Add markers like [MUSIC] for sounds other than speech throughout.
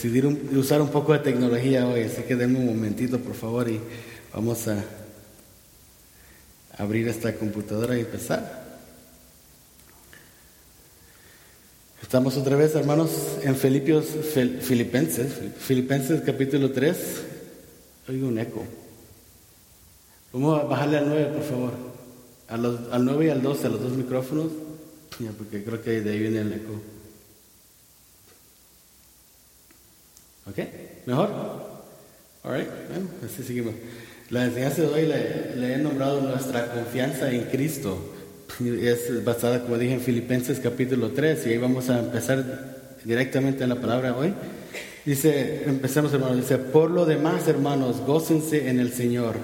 decidí usar un poco de tecnología hoy, así que denme un momentito, por favor, y vamos a abrir esta computadora y empezar. Estamos otra vez, hermanos, en Filipios, Filipenses, Filipenses capítulo 3. Oigo un eco. Vamos a bajarle al 9, por favor. al 9 y al 12, a los dos micrófonos. Porque creo que de ahí viene el eco. ¿Ok? ¿Mejor? Alright, bueno, así seguimos. La enseñanza de hoy le, he nombrado nuestra confianza en Cristo. Es basada, como dije, en Filipenses capítulo 3 y ahí vamos a empezar directamente en la palabra hoy. Dice, empecemos hermanos, dice, por lo demás hermanos, gócense en el Señor.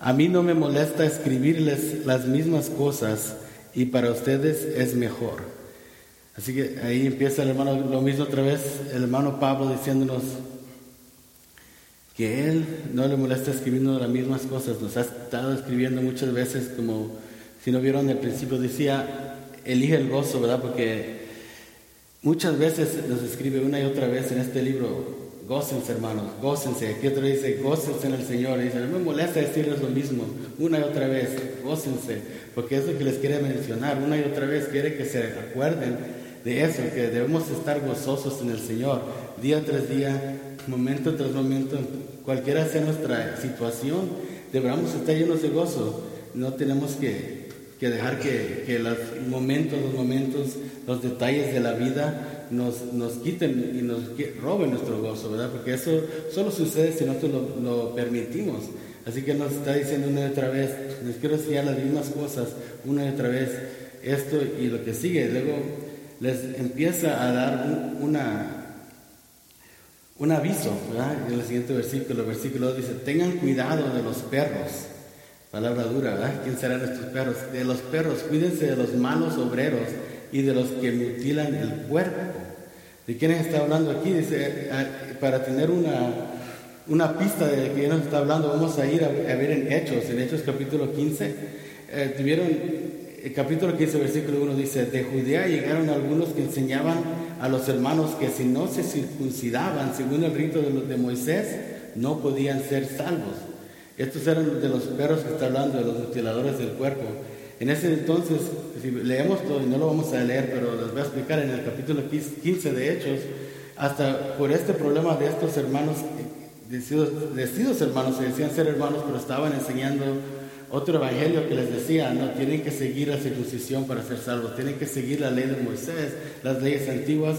A mí no me molesta escribirles las mismas cosas y para ustedes es mejor. Así que ahí empieza el hermano, lo mismo otra vez, el hermano Pablo diciéndonos que él no le molesta escribiendo las mismas cosas, nos ha estado escribiendo muchas veces como, si no vieron el principio, decía, elige el gozo, ¿verdad? Porque muchas veces nos escribe una y otra vez en este libro, gócense hermanos, gócense. Aquí otro dice, gócense en el Señor. Y dice, no me molesta decirles lo mismo, una y otra vez, gócense, porque es lo que les quiere mencionar, una y otra vez quiere que se acuerden de eso, que debemos estar gozosos en el Señor, día tras día, momento tras momento, cualquiera sea nuestra situación, debemos estar llenos de gozo. No tenemos que, dejar que, los momentos, los momentos, los detalles de la vida nos, nos quiten y nos roben nuestro gozo, ¿verdad? Porque eso solo sucede si nosotros lo, lo permitimos. Así que nos está diciendo una y otra vez, les quiero enseñar las mismas cosas, una y otra vez, esto y lo que sigue. Luego les empieza a dar una, un aviso, ¿verdad? En el siguiente versículo, el versículo 2 dice, tengan cuidado de los perros. Palabra dura, ¿verdad? ¿Quién serán estos perros? De los perros, cuídense de los malos obreros y de los que mutilan el cuerpo. ¿De quiénes está hablando aquí? Dice, ah, para tener una, una pista de quién nos está hablando, vamos a ir a, ver en Hechos, en Hechos capítulo 15. Eh, tuvieron el capítulo 15, versículo 1 dice, de Judea llegaron algunos que enseñaban a los hermanos que si no se circuncidaban según el rito de, de Moisés, no podían ser salvos. Estos eran de los perros que está hablando, de los mutiladores del cuerpo. En ese entonces, si leemos todo, y no lo vamos a leer, pero les voy a explicar en el capítulo 15 de Hechos, hasta por este problema de estos hermanos, decidos, decidos hermanos, se decían ser hermanos, pero estaban enseñando otro evangelio que les decía, no, tienen que seguir la circuncisión para ser salvos, tienen que seguir la ley de Moisés, las leyes antiguas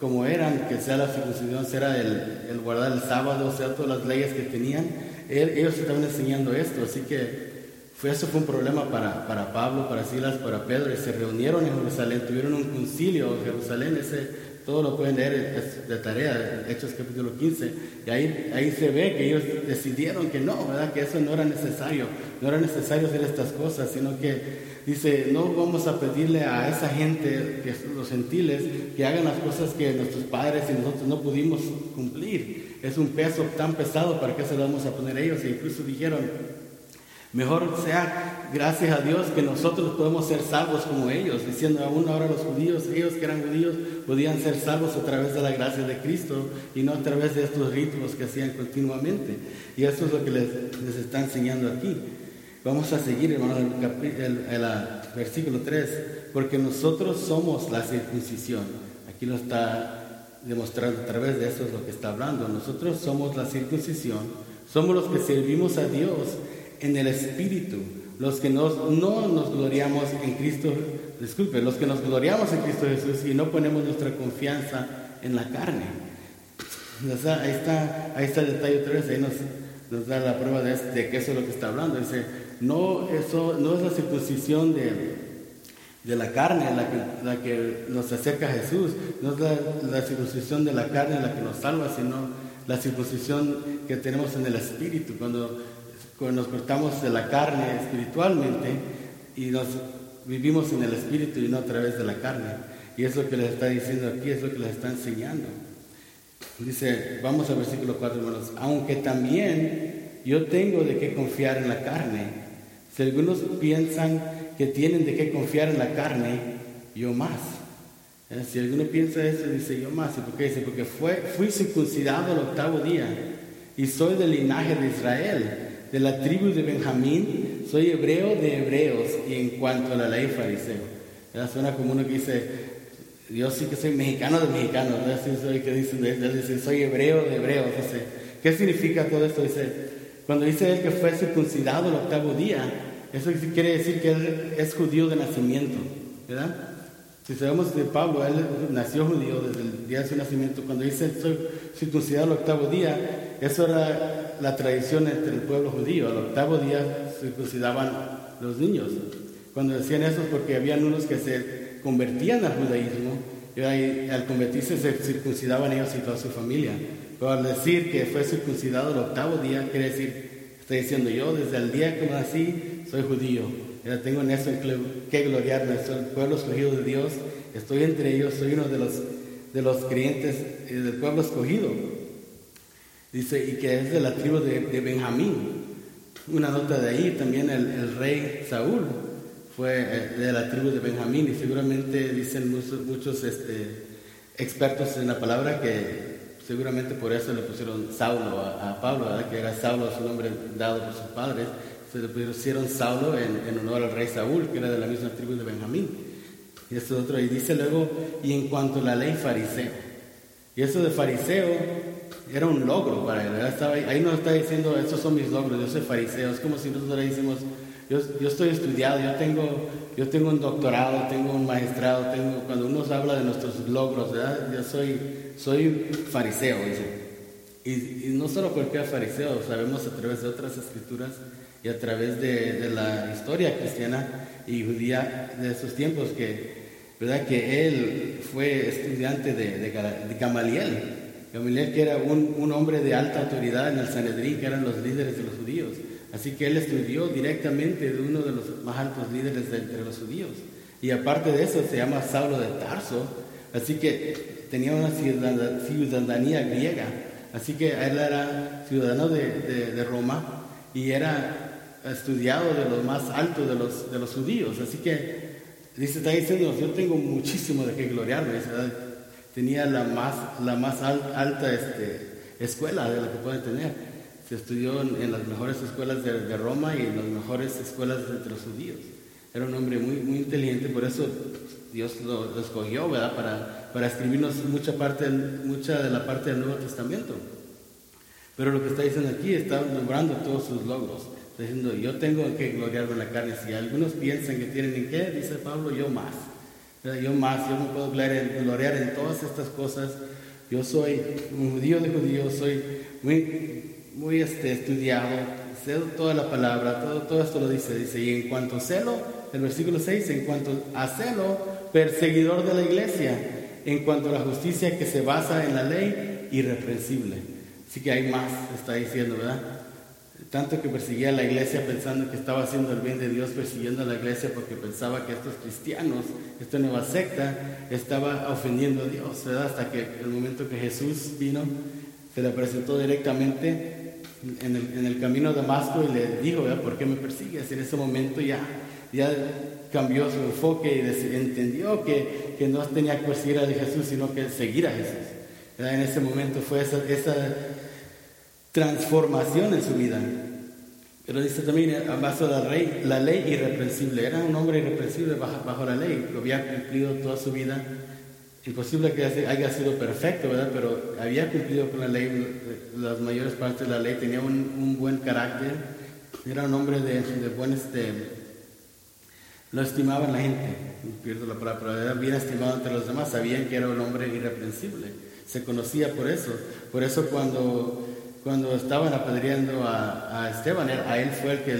como eran, que sea la circuncisión, sea el, guardar el sábado, sea todas las leyes que tenían, ellos estaban enseñando esto, así que fue, eso fue un problema para, para Pablo, para Silas, para Pedro, y se reunieron en Jerusalén, tuvieron un concilio en Jerusalén, ese todo lo pueden leer de tarea, Hechos capítulo 15, y ahí, ahí se ve que ellos decidieron que no, ¿verdad? Que eso no era necesario, no era necesario hacer estas cosas, sino que dice, no vamos a pedirle a esa gente, que los gentiles, que hagan las cosas que nuestros padres y nosotros no pudimos cumplir. Es un peso tan pesado, ¿para qué se lo vamos a poner a ellos? E incluso dijeron, Mejor sea, gracias a Dios, que nosotros podemos ser salvos como ellos, diciendo aún ahora los judíos, ellos que eran judíos, podían ser salvos a través de la gracia de Cristo y no a través de estos ritos que hacían continuamente. Y eso es lo que les, está enseñando aquí. Vamos a seguir, hermano, el, el, versículo 3, porque nosotros somos la circuncisión. Aquí lo está demostrando a través de eso es lo que está hablando. Nosotros somos la circuncisión, somos los que servimos a Dios en el Espíritu, los que nos, no nos gloriamos en Cristo, disculpe, los que nos gloriamos en Cristo Jesús y no ponemos nuestra confianza en la carne. ahí, está, ahí está el detalle otra vez, ahí nos, nos da la prueba de, de, que eso es lo que está hablando. Dice, no, eso, no es la circuncisión de, de la carne la que, la que nos acerca a Jesús, no es la, la circuncisión de la carne la que nos salva, sino la circuncisión que tenemos en el Espíritu, cuando nos cortamos de la carne espiritualmente y nos vivimos en el espíritu y no a través de la carne. Y es lo que les está diciendo aquí, es lo que les está enseñando. Dice, vamos al versículo 4, hermanos, aunque también yo tengo de qué confiar en la carne. Si algunos piensan que tienen de qué confiar en la carne, yo más. Eh, si alguno piensa eso, dice yo más. ¿Y por qué? Dice, porque fue, fui circuncidado el octavo día y soy del linaje de Israel, de la tribu de Benjamín, soy hebreo de hebreos y en cuanto a la ley fariseo. Suena como uno que dice, yo sí que soy mexicano de mexicanos, así soy que dice, soy hebreo de hebreos. Dice, ¿qué significa todo esto? Dice, cuando dice él que fue circuncidado el octavo día, eso quiere decir que él es judío de nacimiento, ¿verdad? Si sabemos de Pablo, él nació judío desde el día de su nacimiento. Cuando dice soy circuncidado el octavo día, eso era la tradición entre el pueblo judío. Al octavo día circuncidaban los niños. Cuando decían eso, porque habían unos que se convertían al judaísmo y al convertirse se circuncidaban ellos y toda su familia. Pero al decir que fue circuncidado el octavo día, quiere decir, está diciendo yo, desde el día que nací, soy judío ya tengo en eso que gloriarme, soy el pueblo escogido de Dios, estoy entre ellos, soy uno de los, de los creyentes eh, del pueblo escogido. Dice, y que es de la tribu de, Benjamín. Una nota de ahí, también el, rey Saúl fue eh, de la tribu de Benjamín y seguramente dicen muchos, muchos este, expertos en la palabra que seguramente por eso le pusieron Saulo a, Pablo, que era Saulo su nombre dado por sus padres se le pusieron Saulo en, honor al rey Saúl, que era de la misma tribu de Benjamín. Y esto otro, y dice luego, y en cuanto a la ley fariseo. Y eso de fariseo era un logro para él. Ahí, ahí no está diciendo, estos son mis logros, yo soy fariseo. Es como si nosotros le decimos, yo, yo, estoy estudiado, yo tengo, yo tengo un doctorado, tengo un maestrado, tengo, cuando uno habla de nuestros logros, ¿verdad? yo soy, soy fariseo, dice. Y, no solo porque era fariseo, sabemos a través de otras escrituras y a través de, la historia cristiana y judía de esos tiempos que, ¿verdad? que él fue estudiante de, Gamaliel. Gamaliel que era un, un, hombre de alta autoridad en el Sanedrín, que eran los líderes de los judíos. Así que él estudió directamente de uno de los más altos líderes de, entre los judíos. Y aparte de eso se llama Saulo de Tarso, así que tenía una ciudadanía griega. Así que él era ciudadano de, de Roma y era estudiado de los más altos de los, de los judíos. Así que dice, está diciendo, yo tengo muchísimo de qué gloriarme. Tenía la más, la más alta este, escuela de la que puede tener. Se estudió en, las mejores escuelas de, Roma y en las mejores escuelas entre los judíos. Era un hombre muy, muy inteligente, por eso Dios lo, escogió ¿verdad? Para, para escribirnos mucha, parte, mucha de la parte del Nuevo Testamento. Pero lo que está diciendo aquí está nombrando todos sus logros diciendo, yo tengo que gloriarme en la carne. Si algunos piensan que tienen en qué, dice Pablo, yo más. Yo más, yo me puedo gloriar en, todas estas cosas. Yo soy un judío de judíos, soy muy, muy este, estudiado, sé toda la palabra, todo, todo esto lo dice. Dice, y en cuanto a celo, el versículo 6, en cuanto a celo, perseguidor de la iglesia, en cuanto a la justicia que se basa en la ley, irreprensible. Así que hay más, está diciendo, ¿verdad? Tanto que perseguía a la iglesia pensando que estaba haciendo el bien de Dios, persiguiendo a la iglesia porque pensaba que estos cristianos, esta nueva secta, estaba ofendiendo a Dios, ¿verdad? Hasta que el momento que Jesús vino, se le presentó directamente en el, camino a Damasco y le dijo, ¿verdad? ¿por qué me persigues? En ese momento ya, ya cambió su enfoque y entendió que, que, no tenía que perseguir a Jesús, sino que seguir a Jesús. En ese momento fue esa transformación en su vida. Pero dice también, bajo la, ley, la ley irreprensible, era un hombre irreprensible bajo, la ley, lo había cumplido toda su vida. Imposible que haya sido perfecto, ¿verdad? Pero había cumplido con la ley, las mayores partes de la ley, tenía un, buen carácter, era un hombre de, de buen, este, lo estimaban la gente, pierdo la palabra, pero era bien estimado entre los demás, sabían que era un hombre irreprensible, se conocía por eso. Por eso cuando cuando estaban apedreando a, Esteban, a él fue el, que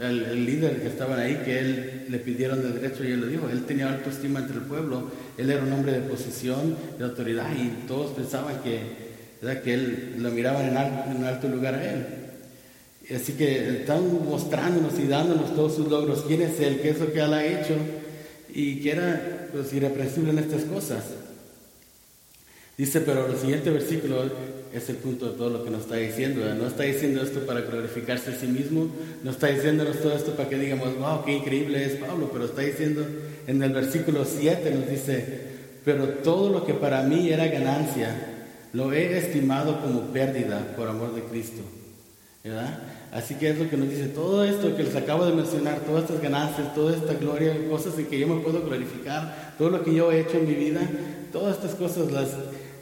el, líder que estaban ahí, que él le pidieron de derecho y él lo dijo. Él tenía alta estima entre el pueblo, él era un hombre de posición, de autoridad y todos pensaban que, que él lo miraban en, un alto lugar a él. Así que están mostrándonos y dándonos todos sus logros, quién es él, qué es lo que él ha hecho y que era pues, irreprensible en estas cosas. Dice, pero el siguiente versículo es el punto de todo lo que nos está diciendo. No está diciendo esto para glorificarse a sí mismo, no está diciéndonos todo esto para que digamos, wow, qué increíble es Pablo, pero está diciendo en el versículo 7 nos dice, pero todo lo que para mí era ganancia, lo he estimado como pérdida por amor de Cristo. ¿Verdad? Así que es lo que nos dice, todo esto que les acabo de mencionar, todas estas ganancias, toda esta gloria, cosas en que yo me puedo glorificar, todo lo que yo he hecho en mi vida, todas estas cosas las,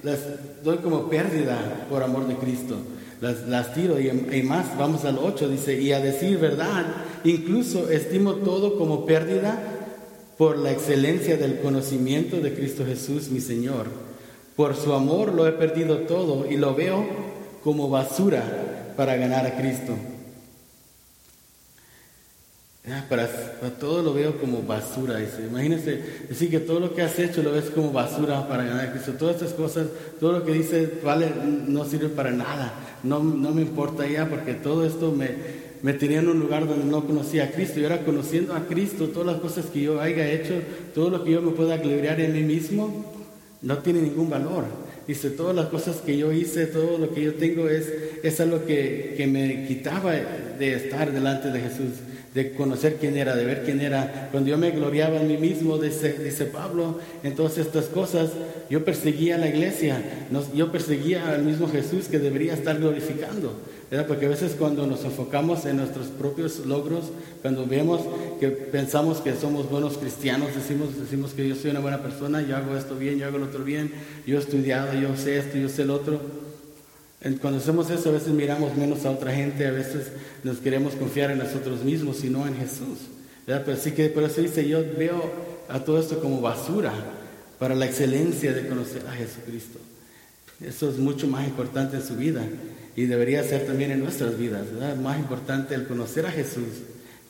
las doy como pérdida por amor de Cristo. Las, las tiro y, y, más, vamos al 8, dice, y a decir verdad, incluso estimo todo como pérdida por la excelencia del conocimiento de Cristo Jesús, mi Señor. Por su amor lo he perdido todo y lo veo como basura para ganar a Cristo para, todo lo veo como basura. Dice. Imagínense decir que todo lo que has hecho lo ves como basura para ganar a Cristo. Todas estas cosas, todo lo que dice, vale, no sirve para nada. No, no me importa ya porque todo esto me, me tenía en un lugar donde no conocía a Cristo. Y ahora conociendo a Cristo, todas las cosas que yo haya hecho, todo lo que yo me pueda gloriar en mí mismo, no tiene ningún valor. Dice, todas las cosas que yo hice, todo lo que yo tengo es, es algo que, que me quitaba de estar delante de Jesús de conocer quién era, de ver quién era. Cuando yo me gloriaba en mí mismo, dice, dice Pablo, en todas estas cosas, yo perseguía a la iglesia, yo perseguía al mismo Jesús que debería estar glorificando. Porque a veces cuando nos enfocamos en nuestros propios logros, cuando vemos que pensamos que somos buenos cristianos, decimos, decimos que yo soy una buena persona, yo hago esto bien, yo hago lo otro bien, yo he estudiado, yo sé esto, yo sé el otro. Cuando hacemos eso, a veces miramos menos a otra gente, a veces nos queremos confiar en nosotros mismos y no en Jesús. Pero sí que por eso dice, yo veo a todo esto como basura para la excelencia de conocer a Jesucristo. Eso es mucho más importante en su vida y debería ser también en nuestras vidas. Más importante el conocer a Jesús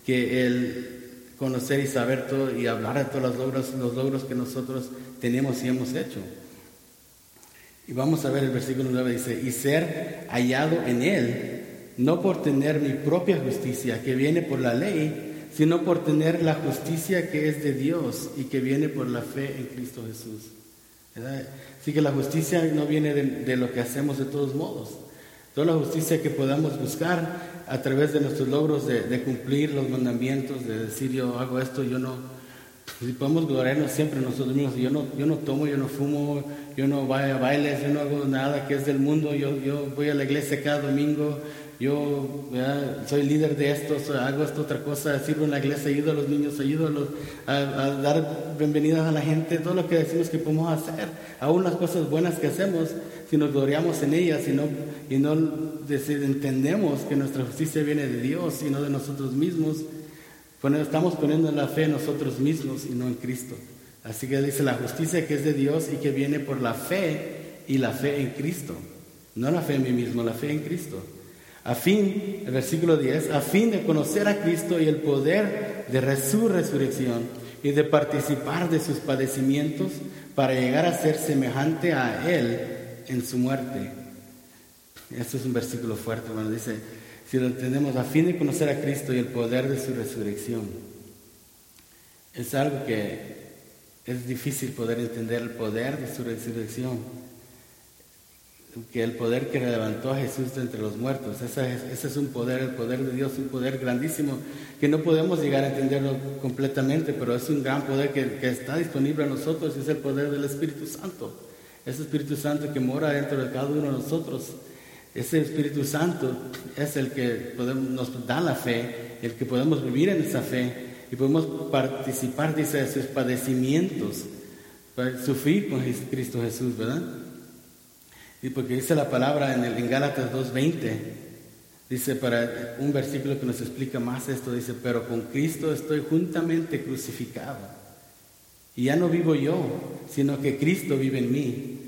que el conocer y saber todo y hablar de todos los logros, los logros que nosotros tenemos y hemos hecho. Y vamos a ver el versículo 9, dice, y ser hallado en Él, no por tener mi propia justicia que viene por la ley, sino por tener la justicia que es de Dios y que viene por la fe en Cristo Jesús. Así que la justicia no viene de, lo que hacemos de todos modos. Toda la justicia que podamos buscar a través de nuestros logros de, de cumplir los mandamientos, de decir yo hago esto, yo no, si podemos gloriarnos siempre nosotros mismos. Yo no, yo no tomo, yo no fumo, yo no voy a bailes, yo no hago nada que es del mundo. Yo, yo voy a la iglesia cada domingo. Yo soy líder de esto, hago esto otra cosa, sirvo en la iglesia, ayudo a los niños, ayudo a, dar bienvenidas a la gente, todo lo que decimos que podemos hacer, aún las cosas buenas que hacemos, si nos gloriamos en ellas y no, y no entendemos que nuestra justicia viene de Dios y no de nosotros mismos, estamos poniendo la fe en nosotros mismos y no en Cristo. Así que dice la justicia que es de Dios y que viene por la fe y la fe en Cristo. No la fe en mí mismo, la fe en Cristo. A fin, el versículo 10, a fin de conocer a Cristo y el poder de su resurrección y de participar de sus padecimientos para llegar a ser semejante a Él en su muerte. Esto es un versículo fuerte, hermano. Dice, si lo entendemos a fin de conocer a Cristo y el poder de su resurrección. Es algo que es difícil poder entender el poder de su resurrección, que el poder que levantó a Jesús de entre los muertos, ese es, ese es un poder, el poder de Dios, un poder grandísimo, que no podemos llegar a entenderlo completamente, pero es un gran poder que, que está disponible a nosotros y es el poder del Espíritu Santo. Ese Espíritu Santo que mora dentro de cada uno de nosotros ese Espíritu Santo es el que nos da la fe, el que podemos vivir en esa fe y podemos participar, de sus padecimientos, para sufrir con Cristo Jesús, ¿verdad? Y porque dice la palabra en, el, en Gálatas 2.20, dice para un versículo que nos explica más esto, dice, pero con Cristo estoy juntamente crucificado. Y ya no vivo yo, sino que Cristo vive en mí.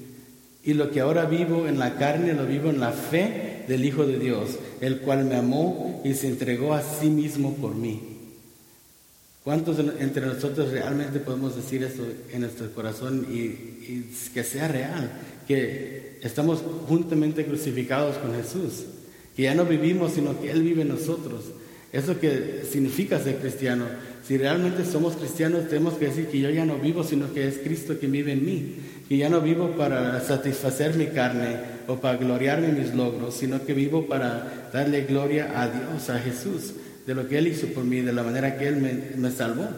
Y lo que ahora vivo en la carne lo vivo en la fe del Hijo de Dios, el cual me amó y se entregó a sí mismo por mí. ¿Cuántos entre nosotros realmente podemos decir eso en nuestro corazón y, que sea real? Que estamos juntamente crucificados con Jesús, que ya no vivimos, sino que Él vive en nosotros. Eso que significa ser cristiano. Si realmente somos cristianos, tenemos que decir que yo ya no vivo, sino que es Cristo que vive en mí que ya no vivo para satisfacer mi carne o para gloriarme en mis logros, sino que vivo para darle gloria a Dios, a Jesús, de lo que Él hizo por mí, de la manera que Él me, salvó.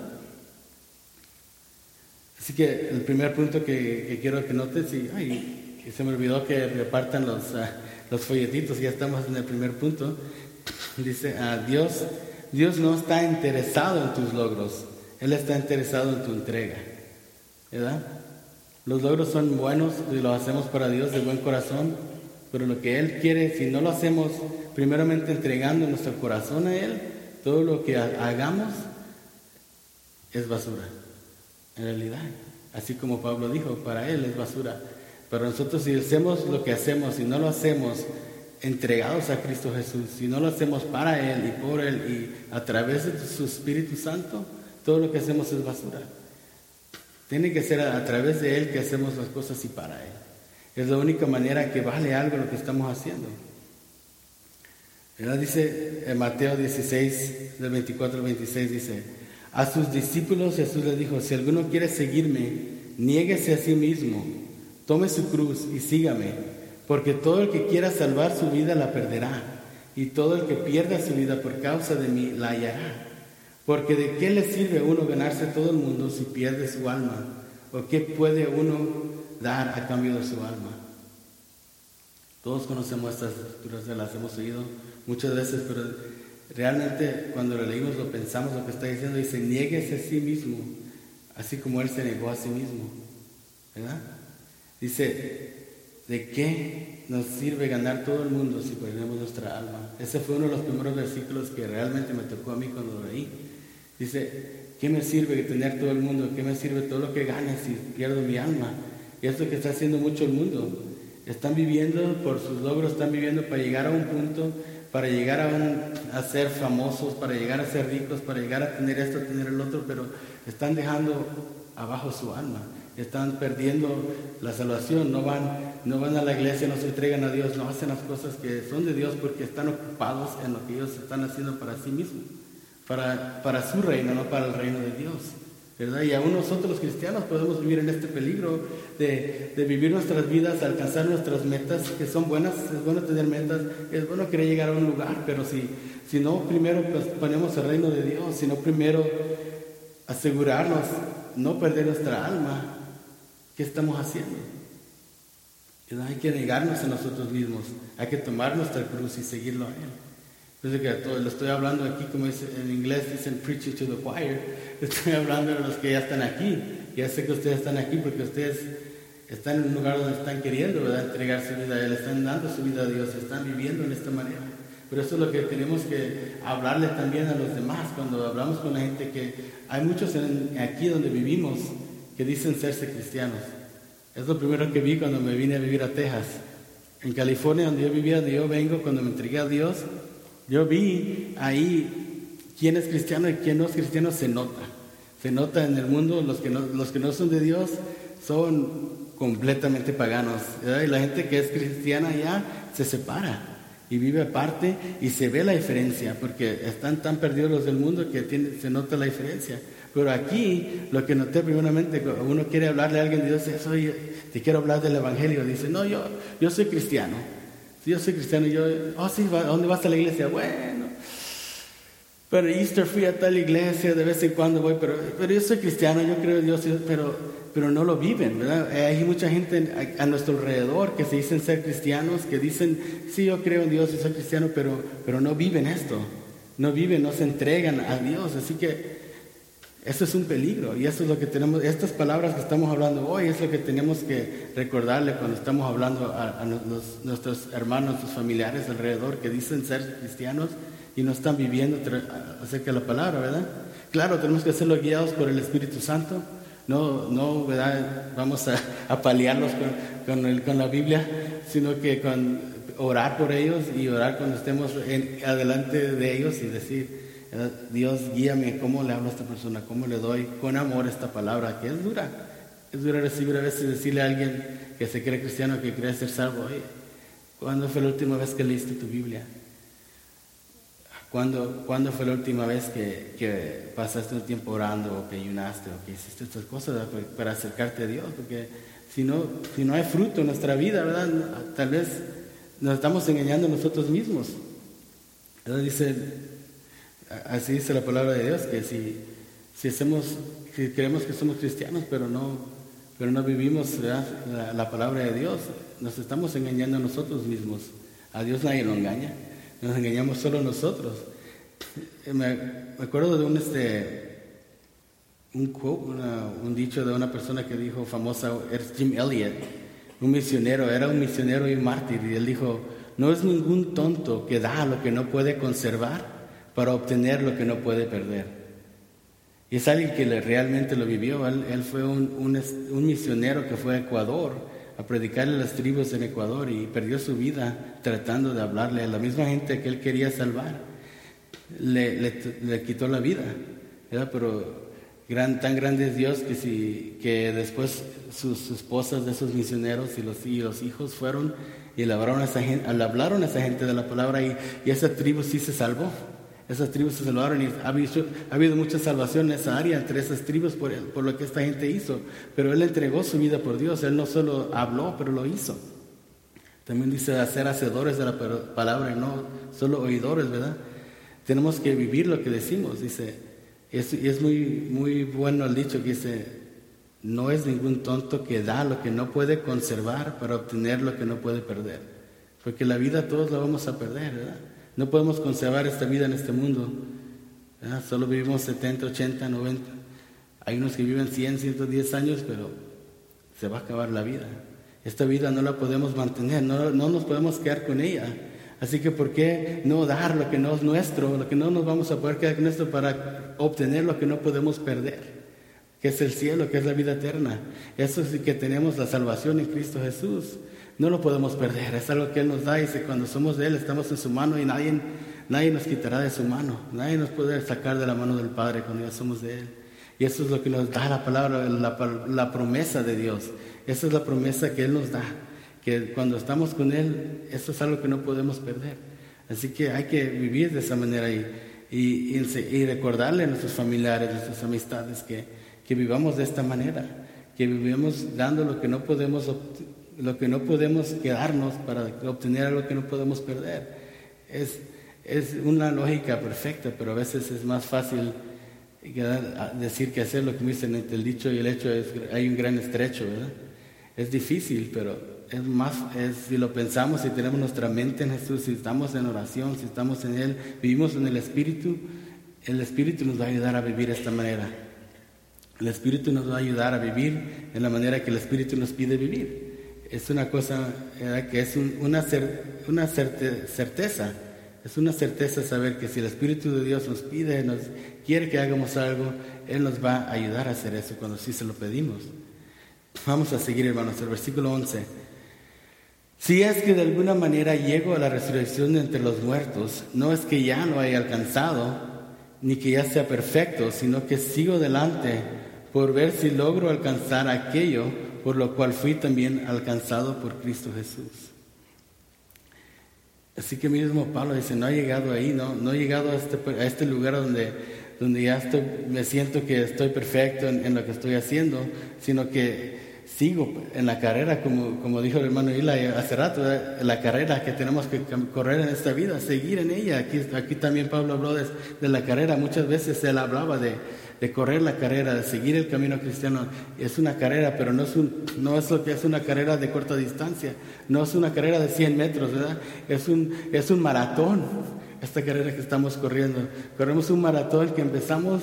Así que el primer punto que, quiero que notes, y, se me olvidó que repartan los, ah, los folletitos, ya estamos en el primer punto, [LAUGHS] dice, a Dios, Dios no está interesado en tus logros, Él está interesado en tu entrega, ¿verdad? Los logros son buenos y los hacemos para Dios de buen corazón, pero lo que Él quiere, si no lo hacemos primeramente entregando nuestro corazón a Él, todo lo que hagamos es basura en realidad. Así como Pablo dijo, para él es basura. Pero nosotros si hacemos lo que hacemos, si no lo hacemos entregados a Cristo Jesús, si no lo hacemos para Él y por Él y a través de su Espíritu Santo, todo lo que hacemos es basura. Tiene que ser a, través de Él que hacemos las cosas y para Él. Es la única manera que vale algo lo que estamos haciendo. Dice en Mateo 16, del 24 al 26, dice, a sus discípulos Jesús les dijo, si alguno quiere seguirme, niéguese a sí mismo, tome su cruz y sígame, porque todo el que quiera salvar su vida la perderá, y todo el que pierda su vida por causa de mí la hallará. Porque de qué le sirve a uno ganarse todo el mundo si pierde su alma, o qué puede uno dar a cambio de su alma. Todos conocemos estas escrituras, las hemos oído muchas veces, pero Realmente cuando lo leímos lo pensamos, lo que está diciendo, dice, nieguese a sí mismo, así como Él se negó a sí mismo. ¿Verdad? Dice, ¿de qué nos sirve ganar todo el mundo si perdemos nuestra alma? Ese fue uno de los primeros versículos que realmente me tocó a mí cuando lo leí. Dice, ¿qué me sirve tener todo el mundo? ¿Qué me sirve todo lo que gane si pierdo mi alma? Y es lo que está haciendo mucho el mundo. Están viviendo por sus logros, están viviendo para llegar a un punto para llegar a, a, ser famosos, para llegar a ser ricos, para llegar a tener esto, tener el otro, pero están dejando abajo su alma, están perdiendo la salvación, no van, no van a la iglesia, no se entregan a Dios, no hacen las cosas que son de Dios porque están ocupados en lo que ellos están haciendo para sí mismos, para, para su reino, no para el reino de Dios. ¿verdad? Y aún nosotros los cristianos podemos vivir en este peligro de, vivir nuestras vidas, alcanzar nuestras metas, que son buenas, es bueno tener metas, es bueno querer llegar a un lugar, pero si, si no primero pues, ponemos el reino de Dios, si no primero asegurarnos, no perder nuestra alma, ¿qué estamos haciendo? Hay que negarnos a nosotros mismos, hay que tomar nuestra cruz y seguirlo a Él. Entonces que lo estoy hablando aquí, como en inglés dicen preaching to the choir, [LAUGHS] estoy hablando de los que ya están aquí. Ya sé que ustedes están aquí porque ustedes están en un lugar donde están queriendo ¿verdad? entregar su vida a Él, están dando su vida a Dios, están viviendo en esta manera. Pero eso es lo que tenemos que hablarle también a los demás cuando hablamos con la gente que hay muchos aquí donde vivimos que dicen serse cristianos. Es lo primero que vi cuando me vine a vivir a Texas. En California, donde yo vivía, donde yo vengo, cuando me entregué a Dios, yo vi ahí quién es cristiano y quién no es cristiano, se nota. Se nota en el mundo, los que no, los que no son de Dios son completamente paganos. Y la gente que es cristiana ya se separa y vive aparte y se ve la diferencia, porque están tan perdidos los del mundo que se nota la diferencia. Pero aquí lo que noté primeramente, uno quiere hablarle a alguien Dios, soy, te quiero hablar del Evangelio, dice, no, yo, yo soy cristiano. Yo soy cristiano, yo, oh sí, ¿a dónde vas a la iglesia? Bueno, pero Easter fui a tal iglesia, de vez en cuando voy, pero, pero yo soy cristiano, yo creo en Dios, pero, pero no lo viven, ¿verdad? Hay mucha gente a, nuestro alrededor que se dicen ser cristianos, que dicen, sí, yo creo en Dios y soy cristiano, pero, pero no viven esto, no viven, no se entregan a Dios, así que eso es un peligro y eso es lo que tenemos, estas palabras que estamos hablando hoy es lo que tenemos que recordarle cuando estamos hablando a, nuestros hermanos, nuestros familiares alrededor que dicen ser cristianos y no están viviendo acerca de la palabra, ¿verdad? Claro, tenemos que hacerlo guiados por el Espíritu Santo, no, no ¿verdad? vamos a, a paliarlos con, con, la Biblia, sino que con orar por ellos y orar cuando estemos en, adelante de ellos y decir, Dios, guíame, ¿cómo le hablo a esta persona? ¿Cómo le doy con amor esta palabra? Que es dura. Es dura recibir a veces decirle a alguien que se cree cristiano, que cree ser salvo, oye, ¿cuándo fue la última vez que leíste tu Biblia? ¿Cuándo, ¿cuándo fue la última vez que, pasaste un tiempo orando o que ayunaste o que hiciste estas cosas para acercarte a Dios? Porque si no, si no hay fruto en nuestra vida, ¿verdad? Tal vez nos estamos engañando nosotros mismos. Dice Así dice la palabra de Dios, que si si hacemos, si creemos que somos cristianos, pero no, pero no vivimos la, la, palabra de Dios, nos estamos engañando a nosotros mismos. A Dios nadie lo engaña, nos engañamos solo nosotros. [LAUGHS] Me, acuerdo de un este un, un dicho de una persona que dijo famosa, es Jim Elliot, un misionero, era un misionero y mártir, y él dijo, no es ningún tonto que da lo que no puede conservar para obtener lo que no puede perder. Y es alguien que realmente lo vivió. Él, fue un, misionero que fue a Ecuador a predicarle a las tribus en Ecuador y perdió su vida tratando de hablarle a la misma gente que él quería salvar. Le, quitó la vida. Pero tan grande es Dios que, si, que después sus, esposas de esos misioneros y los, y los hijos fueron y le hablaron a esa gente, hablaron a esa gente de la palabra y, y esa tribu sí se salvó. Esas tribus se salvaron y ha habido, ha habido mucha salvación en esa área entre esas tribus por, lo que esta gente hizo. Pero él entregó su vida por Dios. Él no solo habló, pero lo hizo. También dice hacer hacedores de la palabra y no solo oidores, ¿verdad? Tenemos que vivir lo que decimos. Dice, es, y es muy, muy bueno el dicho que dice, no es ningún tonto que da lo que no puede conservar para obtener lo que no puede perder. Porque la vida todos la vamos a perder, ¿verdad? No podemos conservar esta vida en este mundo. Solo vivimos 70, 80, 90. Hay unos que viven 100, 110 años, pero se va a acabar la vida. Esta vida no la podemos mantener, no, no nos podemos quedar con ella. Así que, ¿por qué no dar lo que no es nuestro, lo que no nos vamos a poder quedar con esto para obtener lo que no podemos perder? Que es el cielo, que es la vida eterna. Eso sí que tenemos la salvación en Cristo Jesús no lo podemos perder, es algo que Él nos da y cuando somos de Él estamos en su mano y nadie, nadie nos quitará de su mano, nadie nos puede sacar de la mano del Padre cuando ya somos de Él. Y eso es lo que nos da la palabra, la, promesa de Dios. Esa es la promesa que Él nos da, que cuando estamos con Él, eso es algo que no podemos perder. Así que hay que vivir de esa manera y, y, y recordarle a nuestros familiares, a nuestras amistades, que, que vivamos de esta manera, que vivamos dando lo que no podemos lo que no podemos quedarnos para obtener algo que no podemos perder. Es, es una lógica perfecta, pero a veces es más fácil decir que hacer lo que me dicen el dicho y el hecho es hay un gran estrecho, ¿verdad? Es difícil, pero es más, si lo pensamos, si tenemos nuestra mente en Jesús, si estamos en oración, si estamos en Él, vivimos en el Espíritu, el Espíritu nos va a ayudar a vivir de esta manera. El Espíritu nos va a ayudar a vivir en la manera que el Espíritu nos pide vivir es una cosa que es una, una certeza, es una certeza saber que si el Espíritu de Dios nos pide, nos quiere que hagamos algo, Él nos va a ayudar a hacer eso cuando sí se lo pedimos. Vamos a seguir, hermanos, el versículo 11. Si es que de alguna manera llego a la resurrección entre los muertos, no es que ya lo haya alcanzado, ni que ya sea perfecto, sino que sigo delante por ver si logro alcanzar aquello por lo cual fui también alcanzado por Cristo Jesús. Así que mismo Pablo dice, no he llegado ahí, no, no he llegado a este, a este lugar donde, donde ya me siento que estoy perfecto en, en, lo que estoy haciendo, sino que sigo en la carrera, como, como dijo el hermano Ila hace rato, la carrera que tenemos que correr en esta vida, seguir en ella. Aquí, aquí también Pablo habló de, de la carrera, muchas veces él hablaba de, de correr la carrera, de seguir el camino cristiano. Es una carrera, pero no es, un, no es lo que es una carrera de corta distancia, no es una carrera de 100 metros. Es un, es un maratón, esta carrera que estamos corriendo. Corremos un maratón que empezamos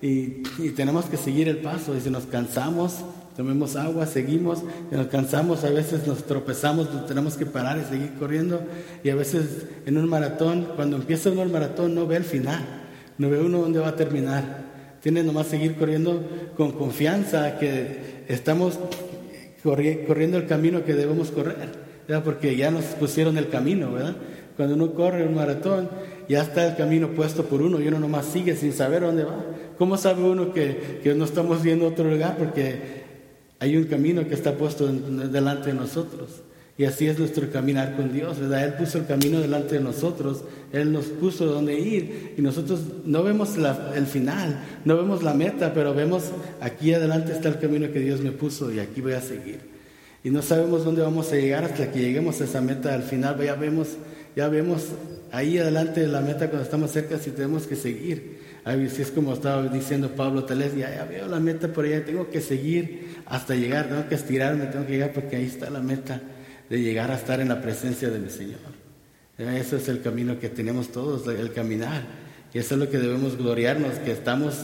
y, y tenemos que seguir el paso y si nos cansamos, tomemos agua, seguimos, nos cansamos, a veces nos tropezamos, tenemos que parar y seguir corriendo. Y a veces en un maratón, cuando empieza uno el maratón, no ve el final, no ve uno dónde va a terminar. Tiene nomás seguir corriendo con confianza que estamos corriendo el camino que debemos correr, porque ya nos pusieron el camino, ¿verdad? Cuando uno corre un maratón, ya está el camino puesto por uno y uno nomás sigue sin saber dónde va. ¿Cómo sabe uno que, que no estamos viendo otro lugar? Porque hay un camino que está puesto delante de nosotros. Y así es nuestro caminar con Dios, ¿verdad? Él puso el camino delante de nosotros, Él nos puso dónde ir y nosotros no vemos el final, no vemos la meta, pero vemos aquí adelante está el camino que Dios me puso y aquí voy a seguir. Y no sabemos dónde vamos a llegar hasta que lleguemos a esa meta al final, ya vemos, ya vemos ahí adelante de la meta cuando estamos cerca si tenemos que seguir. Así es como estaba diciendo Pablo, tal vez ya, ya veo la meta por allá, tengo que seguir hasta llegar, tengo que estirarme, tengo que llegar porque ahí está la meta de llegar a estar en la presencia de mi Señor. Ese es el camino que tenemos todos, el caminar. Y eso es lo que debemos gloriarnos, que estamos,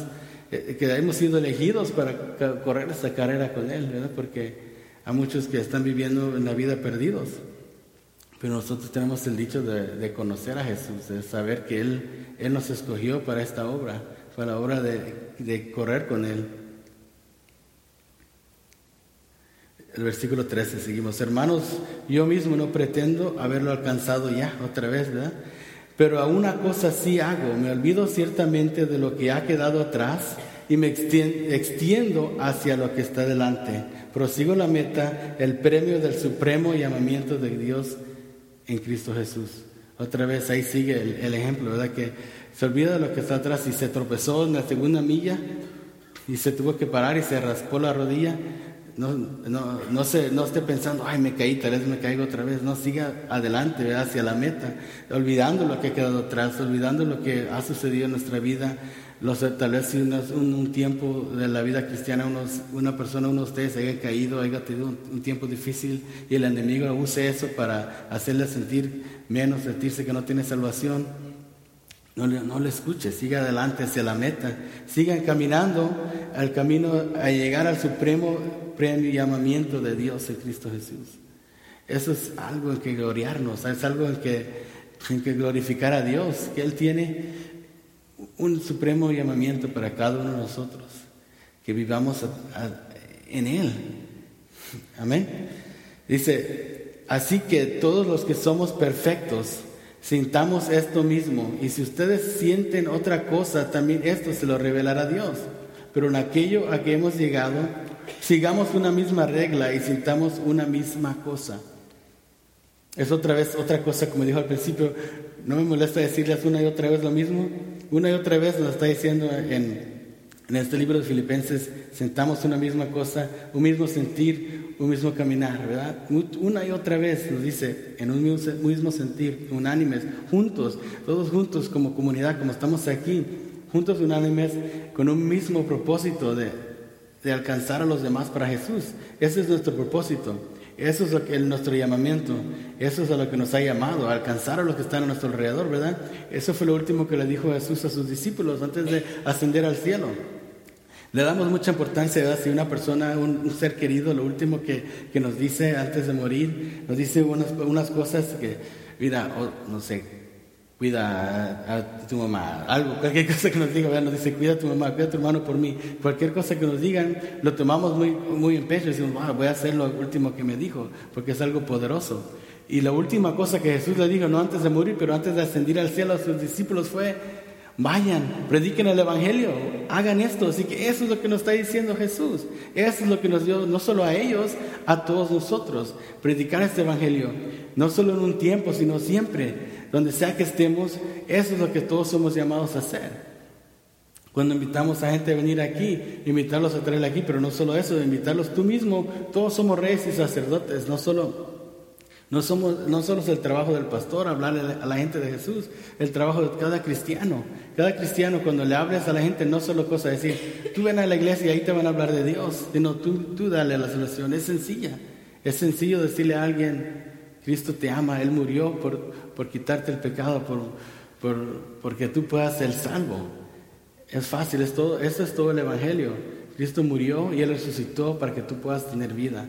eh, que hemos sido elegidos para correr esta carrera con Él. Porque hay muchos que están viviendo en la vida perdidos. Pero nosotros tenemos el dicho de, conocer a Jesús, de saber que Él, Él nos escogió para esta obra, para la obra de correr con Él. El versículo 13, seguimos. Hermanos, yo mismo no pretendo haberlo alcanzado ya, otra vez, ¿verdad? Pero a una cosa sí hago, me olvido ciertamente de lo que ha quedado atrás y me extiendo hacia lo que está delante. Prosigo la meta, el premio del supremo llamamiento de Dios en Cristo Jesús. Otra vez ahí sigue el, ejemplo, ¿verdad? Que se olvida de lo que está atrás y se tropezó en la segunda milla y se tuvo que parar y se raspó la rodilla. No, no, no, se, no esté pensando, ay, me caí, tal vez me caigo otra vez. No, siga adelante, hacia la meta, olvidando lo que ha quedado atrás, olvidando lo que ha sucedido en nuestra vida, tal vez si un, tiempo de la vida cristiana una persona, uno de ustedes haya caído, haya tenido un, tiempo difícil y el enemigo use eso para hacerle sentir menos, sentirse que no tiene salvación. No le, no le escuche, siga adelante hacia la meta, sigan caminando al camino a llegar al supremo premio y llamamiento de Dios en Cristo Jesús. Eso es algo en que gloriarnos, es algo en que, en que glorificar a Dios, que Él tiene un supremo llamamiento para cada uno de nosotros, que vivamos en Él. Amén. Dice, así que todos los que somos perfectos, sintamos esto mismo, y si ustedes sienten otra cosa, también esto se lo revelará Dios. Pero en aquello a que hemos llegado, sigamos una misma regla y sintamos una misma cosa. Es otra vez otra cosa, como dijo al principio, no me molesta decirles una y otra vez lo mismo. Una y otra vez nos está diciendo en, este libro de Filipenses, sentamos una misma cosa, un mismo sentir, un mismo caminar, ¿verdad? Una y otra vez nos dice, en un mismo, sentir, unánimes, juntos, todos juntos como comunidad, como estamos aquí, juntos unánimes, con un mismo propósito de, de alcanzar a los demás para Jesús. Ese es nuestro propósito. Eso es lo que, nuestro llamamiento, eso es a lo que nos ha llamado, a alcanzar a los que están a nuestro alrededor, ¿verdad? Eso fue lo último que le dijo Jesús a sus discípulos antes de ascender al cielo. Le damos mucha importancia, ¿verdad? Si una persona, un, ser querido, lo último que, que, nos dice antes de morir, nos dice unas, unas cosas que, mira, no sé, cuida a, tu mamá, algo, cualquier cosa que nos diga, nos dice, cuida a tu mamá, cuida a tu hermano por mí, cualquier cosa que nos digan, lo tomamos muy, muy en pecho y decimos, voy a hacer lo último que me dijo, porque es algo poderoso. Y la última cosa que Jesús le dijo, no antes de morir, pero antes de ascender al cielo a sus discípulos fue, vayan, prediquen el Evangelio, hagan esto. Así que eso es lo que nos está diciendo Jesús. Eso es lo que nos dio, no solo a ellos, a todos nosotros, predicar este Evangelio, no solo en un tiempo, sino siempre donde sea que estemos, eso es lo que todos somos llamados a hacer. Cuando invitamos a gente a venir aquí, invitarlos a traer aquí, pero no solo eso, invitarlos tú mismo, todos somos reyes y sacerdotes, no solo, no somos, no solo es el trabajo del pastor hablarle a la gente de Jesús, el trabajo de cada cristiano. Cada cristiano cuando le hables a la gente no solo cosa decir, tú ven a la iglesia y ahí te van a hablar de Dios, sino tú, tú dale la solución, es sencilla. Es sencillo decirle a alguien, Cristo te ama, Él murió por, por quitarte el pecado, por, por, porque tú puedas ser salvo. Es fácil, es todo, eso es todo el Evangelio. Cristo murió y Él resucitó para que tú puedas tener vida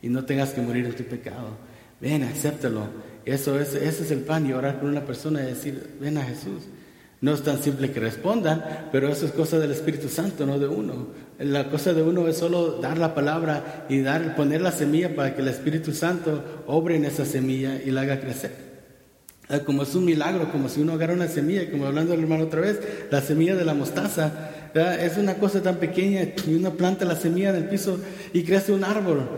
y no tengas que morir en tu pecado. Ven, acéptalo. Eso es, ese es el plan y orar con una persona y decir, ven a Jesús. No es tan simple que respondan, pero eso es cosa del Espíritu Santo, no de uno. La cosa de uno es solo dar la palabra y dar, poner la semilla para que el Espíritu Santo obre en esa semilla y la haga crecer. Ah, como es un milagro, como si uno agarra una semilla, como hablando del hermano otra vez, la semilla de la mostaza, es una cosa tan pequeña y uno planta la semilla en el piso y crece un árbol.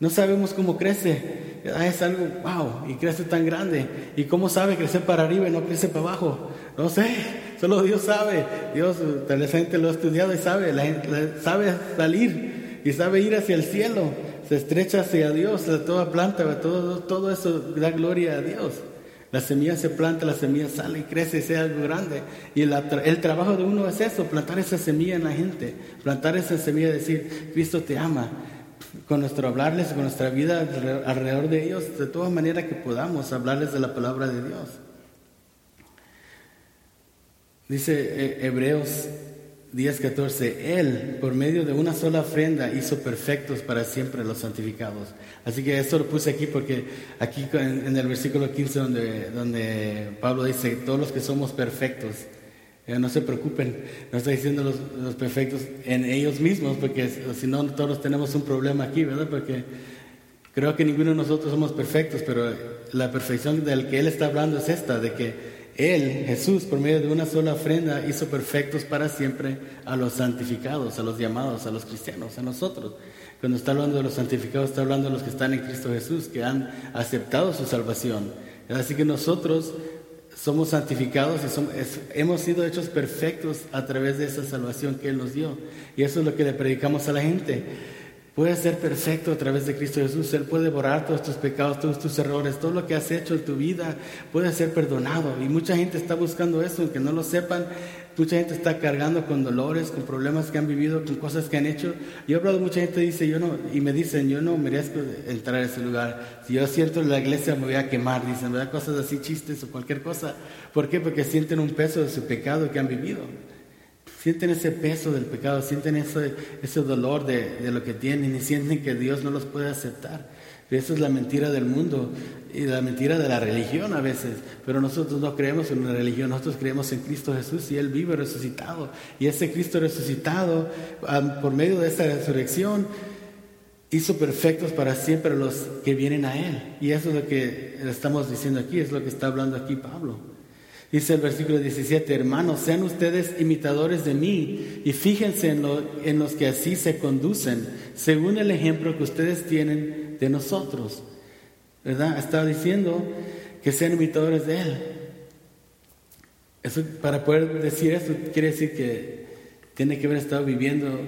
No sabemos cómo crece, es algo, wow, y crece tan grande. ¿Y cómo sabe crecer para arriba y no crece para abajo? No sé, solo Dios sabe. Dios, tal gente lo ha estudiado y sabe, la sabe salir y sabe ir hacia el cielo. Se estrecha hacia Dios, toda planta, todo, todo eso da gloria a Dios. La semilla se planta, la semilla sale y crece y sea algo grande. Y el trabajo de uno es eso, plantar esa semilla en la gente, plantar esa semilla decir, Cristo te ama. Con nuestro hablarles, con nuestra vida alrededor de ellos, de todas maneras que podamos hablarles de la palabra de Dios. Dice eh, Hebreos 10:14, Él, por medio de una sola ofrenda, hizo perfectos para siempre los santificados. Así que esto lo puse aquí porque aquí en, el versículo 15 donde, donde Pablo dice, todos los que somos perfectos, eh, no se preocupen, no está diciendo los, los, perfectos en ellos mismos, porque si no todos tenemos un problema aquí, ¿verdad? Porque creo que ninguno de nosotros somos perfectos, pero la perfección del que Él está hablando es esta, de que él, Jesús, por medio de una sola ofrenda, hizo perfectos para siempre a los santificados, a los llamados, a los cristianos, a nosotros. Cuando está hablando de los santificados, está hablando de los que están en Cristo Jesús, que han aceptado su salvación. Así que nosotros somos santificados y hemos sido hechos perfectos a través de esa salvación que Él nos dio. Y eso es lo que le predicamos a la gente. Puedes ser perfecto a través de Cristo Jesús. Él puede borrar todos tus pecados, todos tus errores, todo lo que has hecho en tu vida puede ser perdonado. Y mucha gente está buscando eso, aunque no lo sepan. Mucha gente está cargando con dolores, con problemas que han vivido, con cosas que han hecho. Yo he hablado, mucha gente dice, yo no, y me dicen, yo no merezco entrar a ese lugar. Si yo siento en la iglesia me voy a quemar, dicen, ¿verdad? Cosas así, chistes o cualquier cosa. ¿Por qué? Porque sienten un peso de su pecado que han vivido. Sienten ese peso del pecado, sienten ese, ese dolor de, de, lo que tienen y sienten que Dios no los puede aceptar. Esa es la mentira del mundo y la mentira de la religión a veces. Pero nosotros no creemos en una religión, nosotros creemos en Cristo Jesús y Él vive resucitado. Y ese Cristo resucitado, por medio de esa resurrección, hizo perfectos para siempre los que vienen a Él. Y eso es lo que estamos diciendo aquí, es lo que está hablando aquí Pablo. Dice el versículo 17, hermanos, sean ustedes imitadores de mí y fíjense en, en, los que así se conducen, según el ejemplo que ustedes tienen de nosotros. ¿Verdad? Está diciendo que sean imitadores de Él. Eso, para poder decir eso, quiere decir que tiene que haber estado viviendo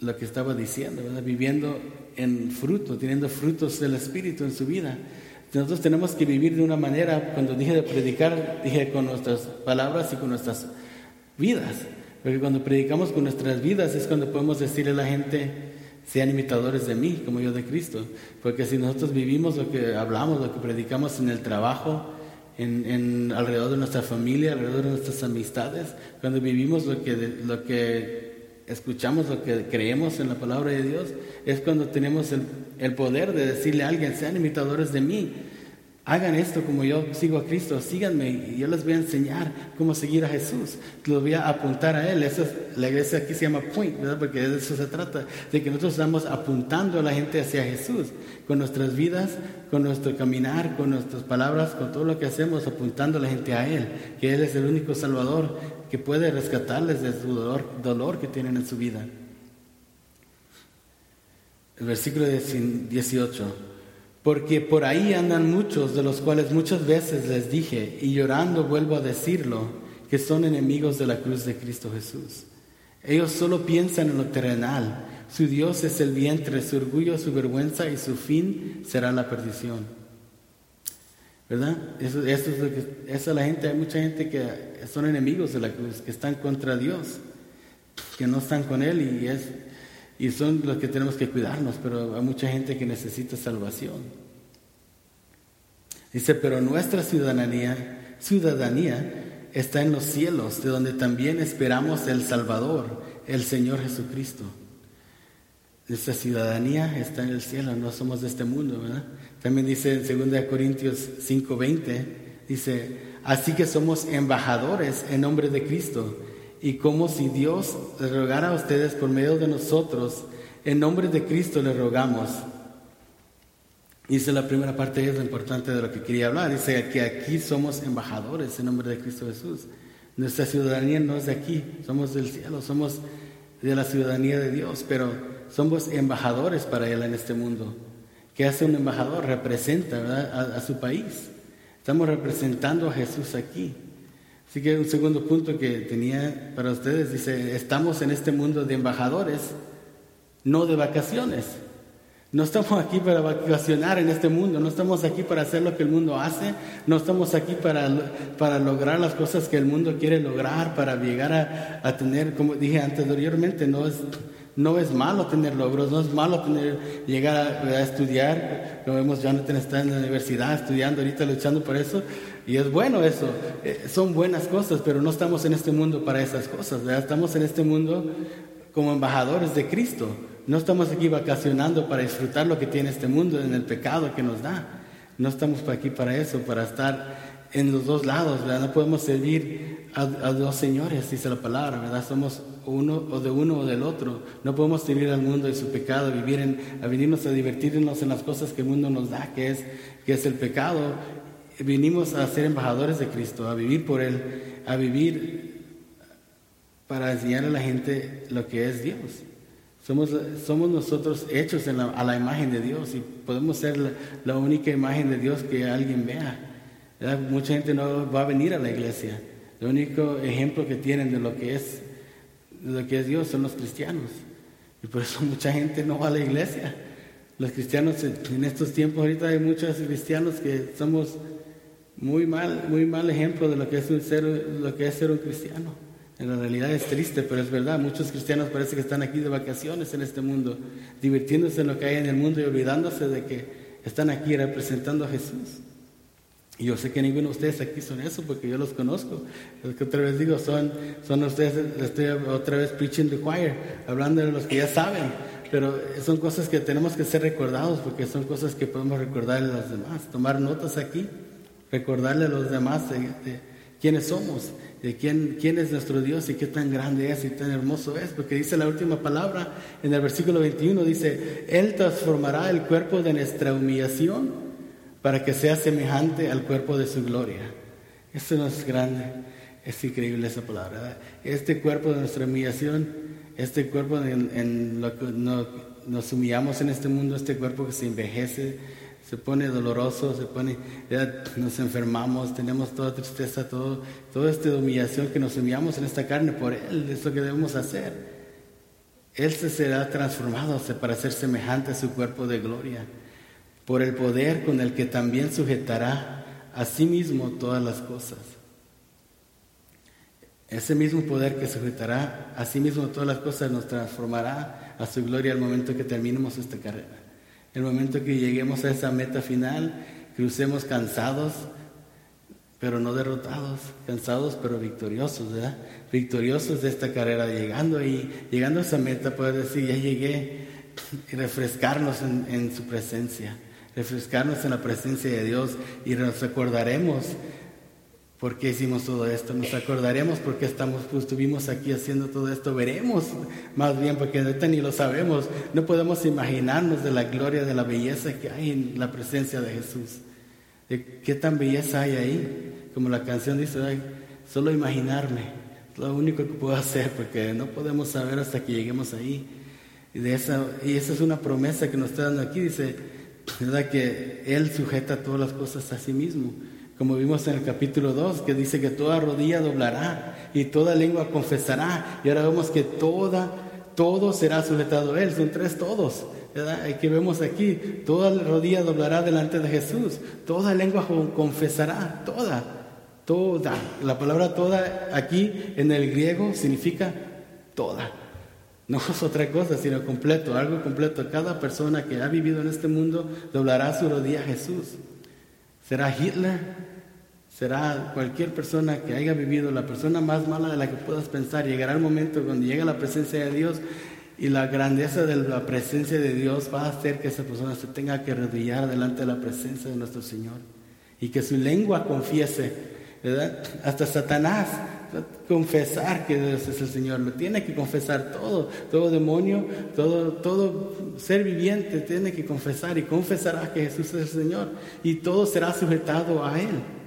lo que estaba diciendo. Viviendo en fruto, teniendo frutos del Espíritu en su vida. Nosotros tenemos que vivir de una manera, cuando dije de predicar, dije con nuestras palabras y con nuestras vidas. Porque cuando predicamos con nuestras vidas es cuando podemos decirle a la gente, sean imitadores de mí, como yo de Cristo. Porque si nosotros vivimos lo que hablamos, lo que predicamos en el trabajo, en, alrededor de nuestra familia, alrededor de nuestras amistades, cuando vivimos lo que, lo que escuchamos, lo que creemos en la palabra de Dios, es cuando tenemos el, poder de decirle a alguien, sean imitadores de mí, hagan esto como yo sigo a Cristo, síganme yo les voy a enseñar cómo seguir a Jesús, los voy a apuntar a Él. Eso la iglesia aquí se llama Point, porque de eso se trata, de que nosotros estamos apuntando a la gente hacia Jesús, con nuestras vidas, con nuestro caminar, con nuestras palabras, con todo lo que hacemos, apuntando a la gente a Él, que Él es el único Salvador que puede rescatarles de su dolor, dolor que tienen en su vida. Versículo 18. Porque por ahí andan muchos, de los cuales muchas veces les dije, y llorando vuelvo a decirlo, que son enemigos de la cruz de Cristo Jesús. Ellos solo piensan en lo terrenal. Su Dios es el vientre, su orgullo, su vergüenza y su fin será la perdición. ¿Verdad? Eso, es lo que, esa la gente, hay mucha gente que son enemigos de la cruz, que están contra Dios, que no están con Él y es y son los que tenemos que cuidarnos, pero hay mucha gente que necesita salvación. Dice, pero nuestra ciudadanía, ciudadanía está en los cielos, de donde también esperamos el Salvador, el Señor Jesucristo. Nuestra ciudadanía está en el cielo, no somos de este mundo, ¿verdad? También dice en 2 Corintios 5:20, dice, así que somos embajadores en nombre de Cristo y como si Dios le rogara a ustedes por medio de nosotros, en nombre de Cristo le rogamos. Dice la primera parte, es lo importante de lo que quería hablar. Dice que aquí somos embajadores en nombre de Cristo Jesús. Nuestra ciudadanía no es de aquí, somos del cielo, somos de la ciudadanía de Dios, pero somos embajadores para Él en este mundo. ¿Qué hace un embajador? Representa a su país. Estamos representando a Jesús aquí. Así que un segundo punto que tenía para ustedes dice, estamos en este mundo de embajadores, no de vacaciones. No estamos aquí para vacacionar en este mundo, no estamos aquí para hacer lo que el mundo hace, no estamos aquí para, para lograr las cosas que el mundo quiere lograr, para llegar a, a tener, como dije anteriormente, no es, no es malo tener logros, no es malo tener, llegar a, estudiar, como vemos, Jonathan está en la universidad estudiando ahorita, luchando por eso, y es bueno eso, eh, son buenas cosas, pero no estamos en este mundo para esas cosas, estamos en este mundo como embajadores de Cristo. No estamos aquí vacacionando para disfrutar lo que tiene este mundo en el pecado que nos da. No estamos aquí para eso, para estar en los dos lados, ¿verdad? No podemos servir a, dos señores, dice la palabra, ¿verdad? Somos uno o de uno o del otro. No podemos servir al mundo y su pecado, vivir en, a venirnos a divertirnos en las cosas que el mundo nos da, que es, que es el pecado. Vinimos a ser embajadores de Cristo, a vivir por Él, a vivir para enseñar a la gente lo que es Dios. Somos, somos nosotros hechos a la imagen de Dios y podemos ser la, única imagen de Dios que alguien vea. Mucha gente no va a venir a la iglesia. El único ejemplo que tienen de lo que es, de lo que es Dios son los cristianos. Y por eso [LAUGHS] mucha gente no va a la iglesia. Los cristianos en estos tiempos ahorita hay muchos cristianos que somos muy mal, muy mal ejemplo de lo que es un ser, lo que es ser un cristiano. En la realidad es triste, pero es verdad. Muchos cristianos parece que están aquí de vacaciones en este mundo, divirtiéndose en lo que hay en el mundo y olvidándose de que están aquí representando a Jesús. Y yo sé que ninguno de ustedes aquí son eso, porque yo los conozco. Es que otra vez digo, son, son ustedes, estoy otra vez preaching the choir, hablando de los que ya saben. Pero son cosas que tenemos que ser recordados, porque son cosas que podemos recordarle a los demás. Tomar notas aquí, recordarle a los demás de quiénes somos de quién, quién es nuestro Dios y qué tan grande es y tan hermoso es, porque dice la última palabra en el versículo 21, dice, Él transformará el cuerpo de nuestra humillación para que sea semejante al cuerpo de su gloria. Esto no es grande, es increíble esa palabra. Este cuerpo de nuestra humillación, este cuerpo en, lo que nos humillamos en este mundo, este cuerpo que se envejece, se pone doloroso, se pone, nos enfermamos, tenemos toda tristeza, todo, toda esta humillación que nos humillamos en esta carne por Él, es lo que debemos hacer. Él se será transformado para ser semejante a su cuerpo de gloria, por el poder con el que también sujetará a sí mismo todas las cosas. Ese mismo poder que sujetará a sí mismo todas las cosas nos transformará a su gloria al momento que terminemos esta carrera. El momento que lleguemos a esa meta final, crucemos cansados, pero no derrotados, cansados pero victoriosos, ¿verdad? Victoriosos de esta carrera, llegando ahí, llegando a esa meta, poder decir, ya llegué, y refrescarnos en, en su presencia, refrescarnos en la presencia de Dios y nos recordaremos ¿Por qué hicimos todo esto? Nos acordaremos por qué estamos, pues, estuvimos aquí haciendo todo esto. Veremos más bien, porque ahorita ni lo sabemos. No podemos imaginarnos de la gloria, de la belleza que hay en la presencia de Jesús. De qué tan belleza hay ahí. Como la canción dice, solo imaginarme. Lo único que puedo hacer, porque no podemos saber hasta que lleguemos ahí. Y, esa, y esa es una promesa que nos está dando aquí. Dice, [LAUGHS] ¿verdad? Que Él sujeta todas las cosas a sí mismo como vimos en el capítulo 2, que dice que toda rodilla doblará y toda lengua confesará. Y ahora vemos que toda, todo será sujetado a Él. Son tres todos. ¿verdad? Que vemos aquí, toda rodilla doblará delante de Jesús, toda lengua confesará, toda, toda. La palabra toda aquí en el griego significa toda. No es otra cosa, sino completo, algo completo. Cada persona que ha vivido en este mundo doblará su rodilla a Jesús. ¿Será Hitler? Será cualquier persona que haya vivido, la persona más mala de la que puedas pensar, llegará el momento cuando llegue la presencia de Dios y la grandeza de la presencia de Dios va a hacer que esa persona se tenga que arrodillar delante de la presencia de nuestro Señor y que su lengua confiese, ¿verdad? Hasta Satanás confesar que Dios es el Señor, lo tiene que confesar todo, todo demonio, todo, todo ser viviente tiene que confesar y confesará que Jesús es el Señor y todo será sujetado a Él.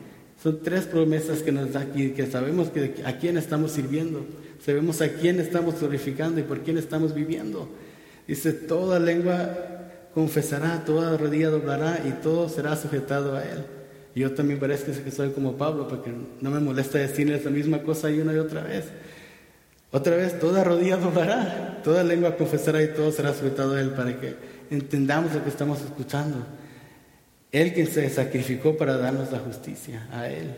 Son tres promesas que nos da aquí, que sabemos que a quién estamos sirviendo, sabemos a quién estamos glorificando y por quién estamos viviendo. Dice, toda lengua confesará, toda rodilla doblará y todo será sujetado a Él. Yo también parece que soy como Pablo, porque no me molesta decirles la misma cosa y una y otra vez. Otra vez, toda rodilla doblará, toda lengua confesará y todo será sujetado a Él para que entendamos lo que estamos escuchando. Él quien se sacrificó para darnos la justicia, a Él.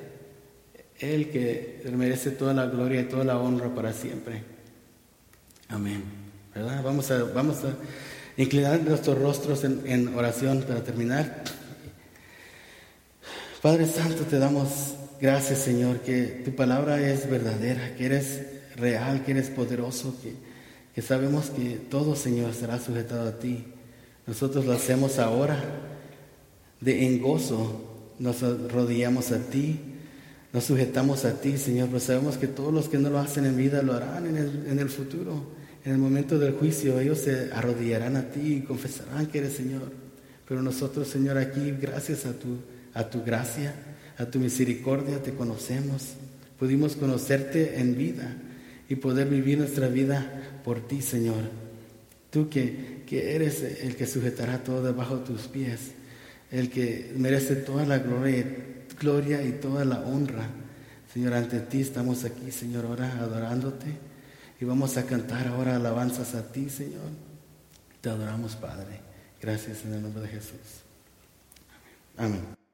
Él que merece toda la gloria y toda la honra para siempre. Amén. ¿Verdad? Vamos a, vamos a inclinar nuestros rostros en, en oración para terminar. Padre Santo, te damos gracias, Señor, que tu palabra es verdadera, que eres real, que eres poderoso, que, que sabemos que todo, Señor, será sujetado a ti. Nosotros lo hacemos ahora de en gozo, nos arrodillamos a ti, nos sujetamos a ti, Señor, pero sabemos que todos los que no lo hacen en vida lo harán en el, en el futuro. En el momento del juicio ellos se arrodillarán a ti y confesarán que eres Señor. Pero nosotros, Señor, aquí, gracias a tu, a tu gracia, a tu misericordia, te conocemos. Pudimos conocerte en vida y poder vivir nuestra vida por ti, Señor. Tú que, que eres el que sujetará todo debajo de tus pies el que merece toda la gloria, y toda la honra. Señor, ante ti estamos aquí, Señor, ahora adorándote y vamos a cantar ahora alabanzas a ti, Señor. Te adoramos, Padre. Gracias en el nombre de Jesús. Amén.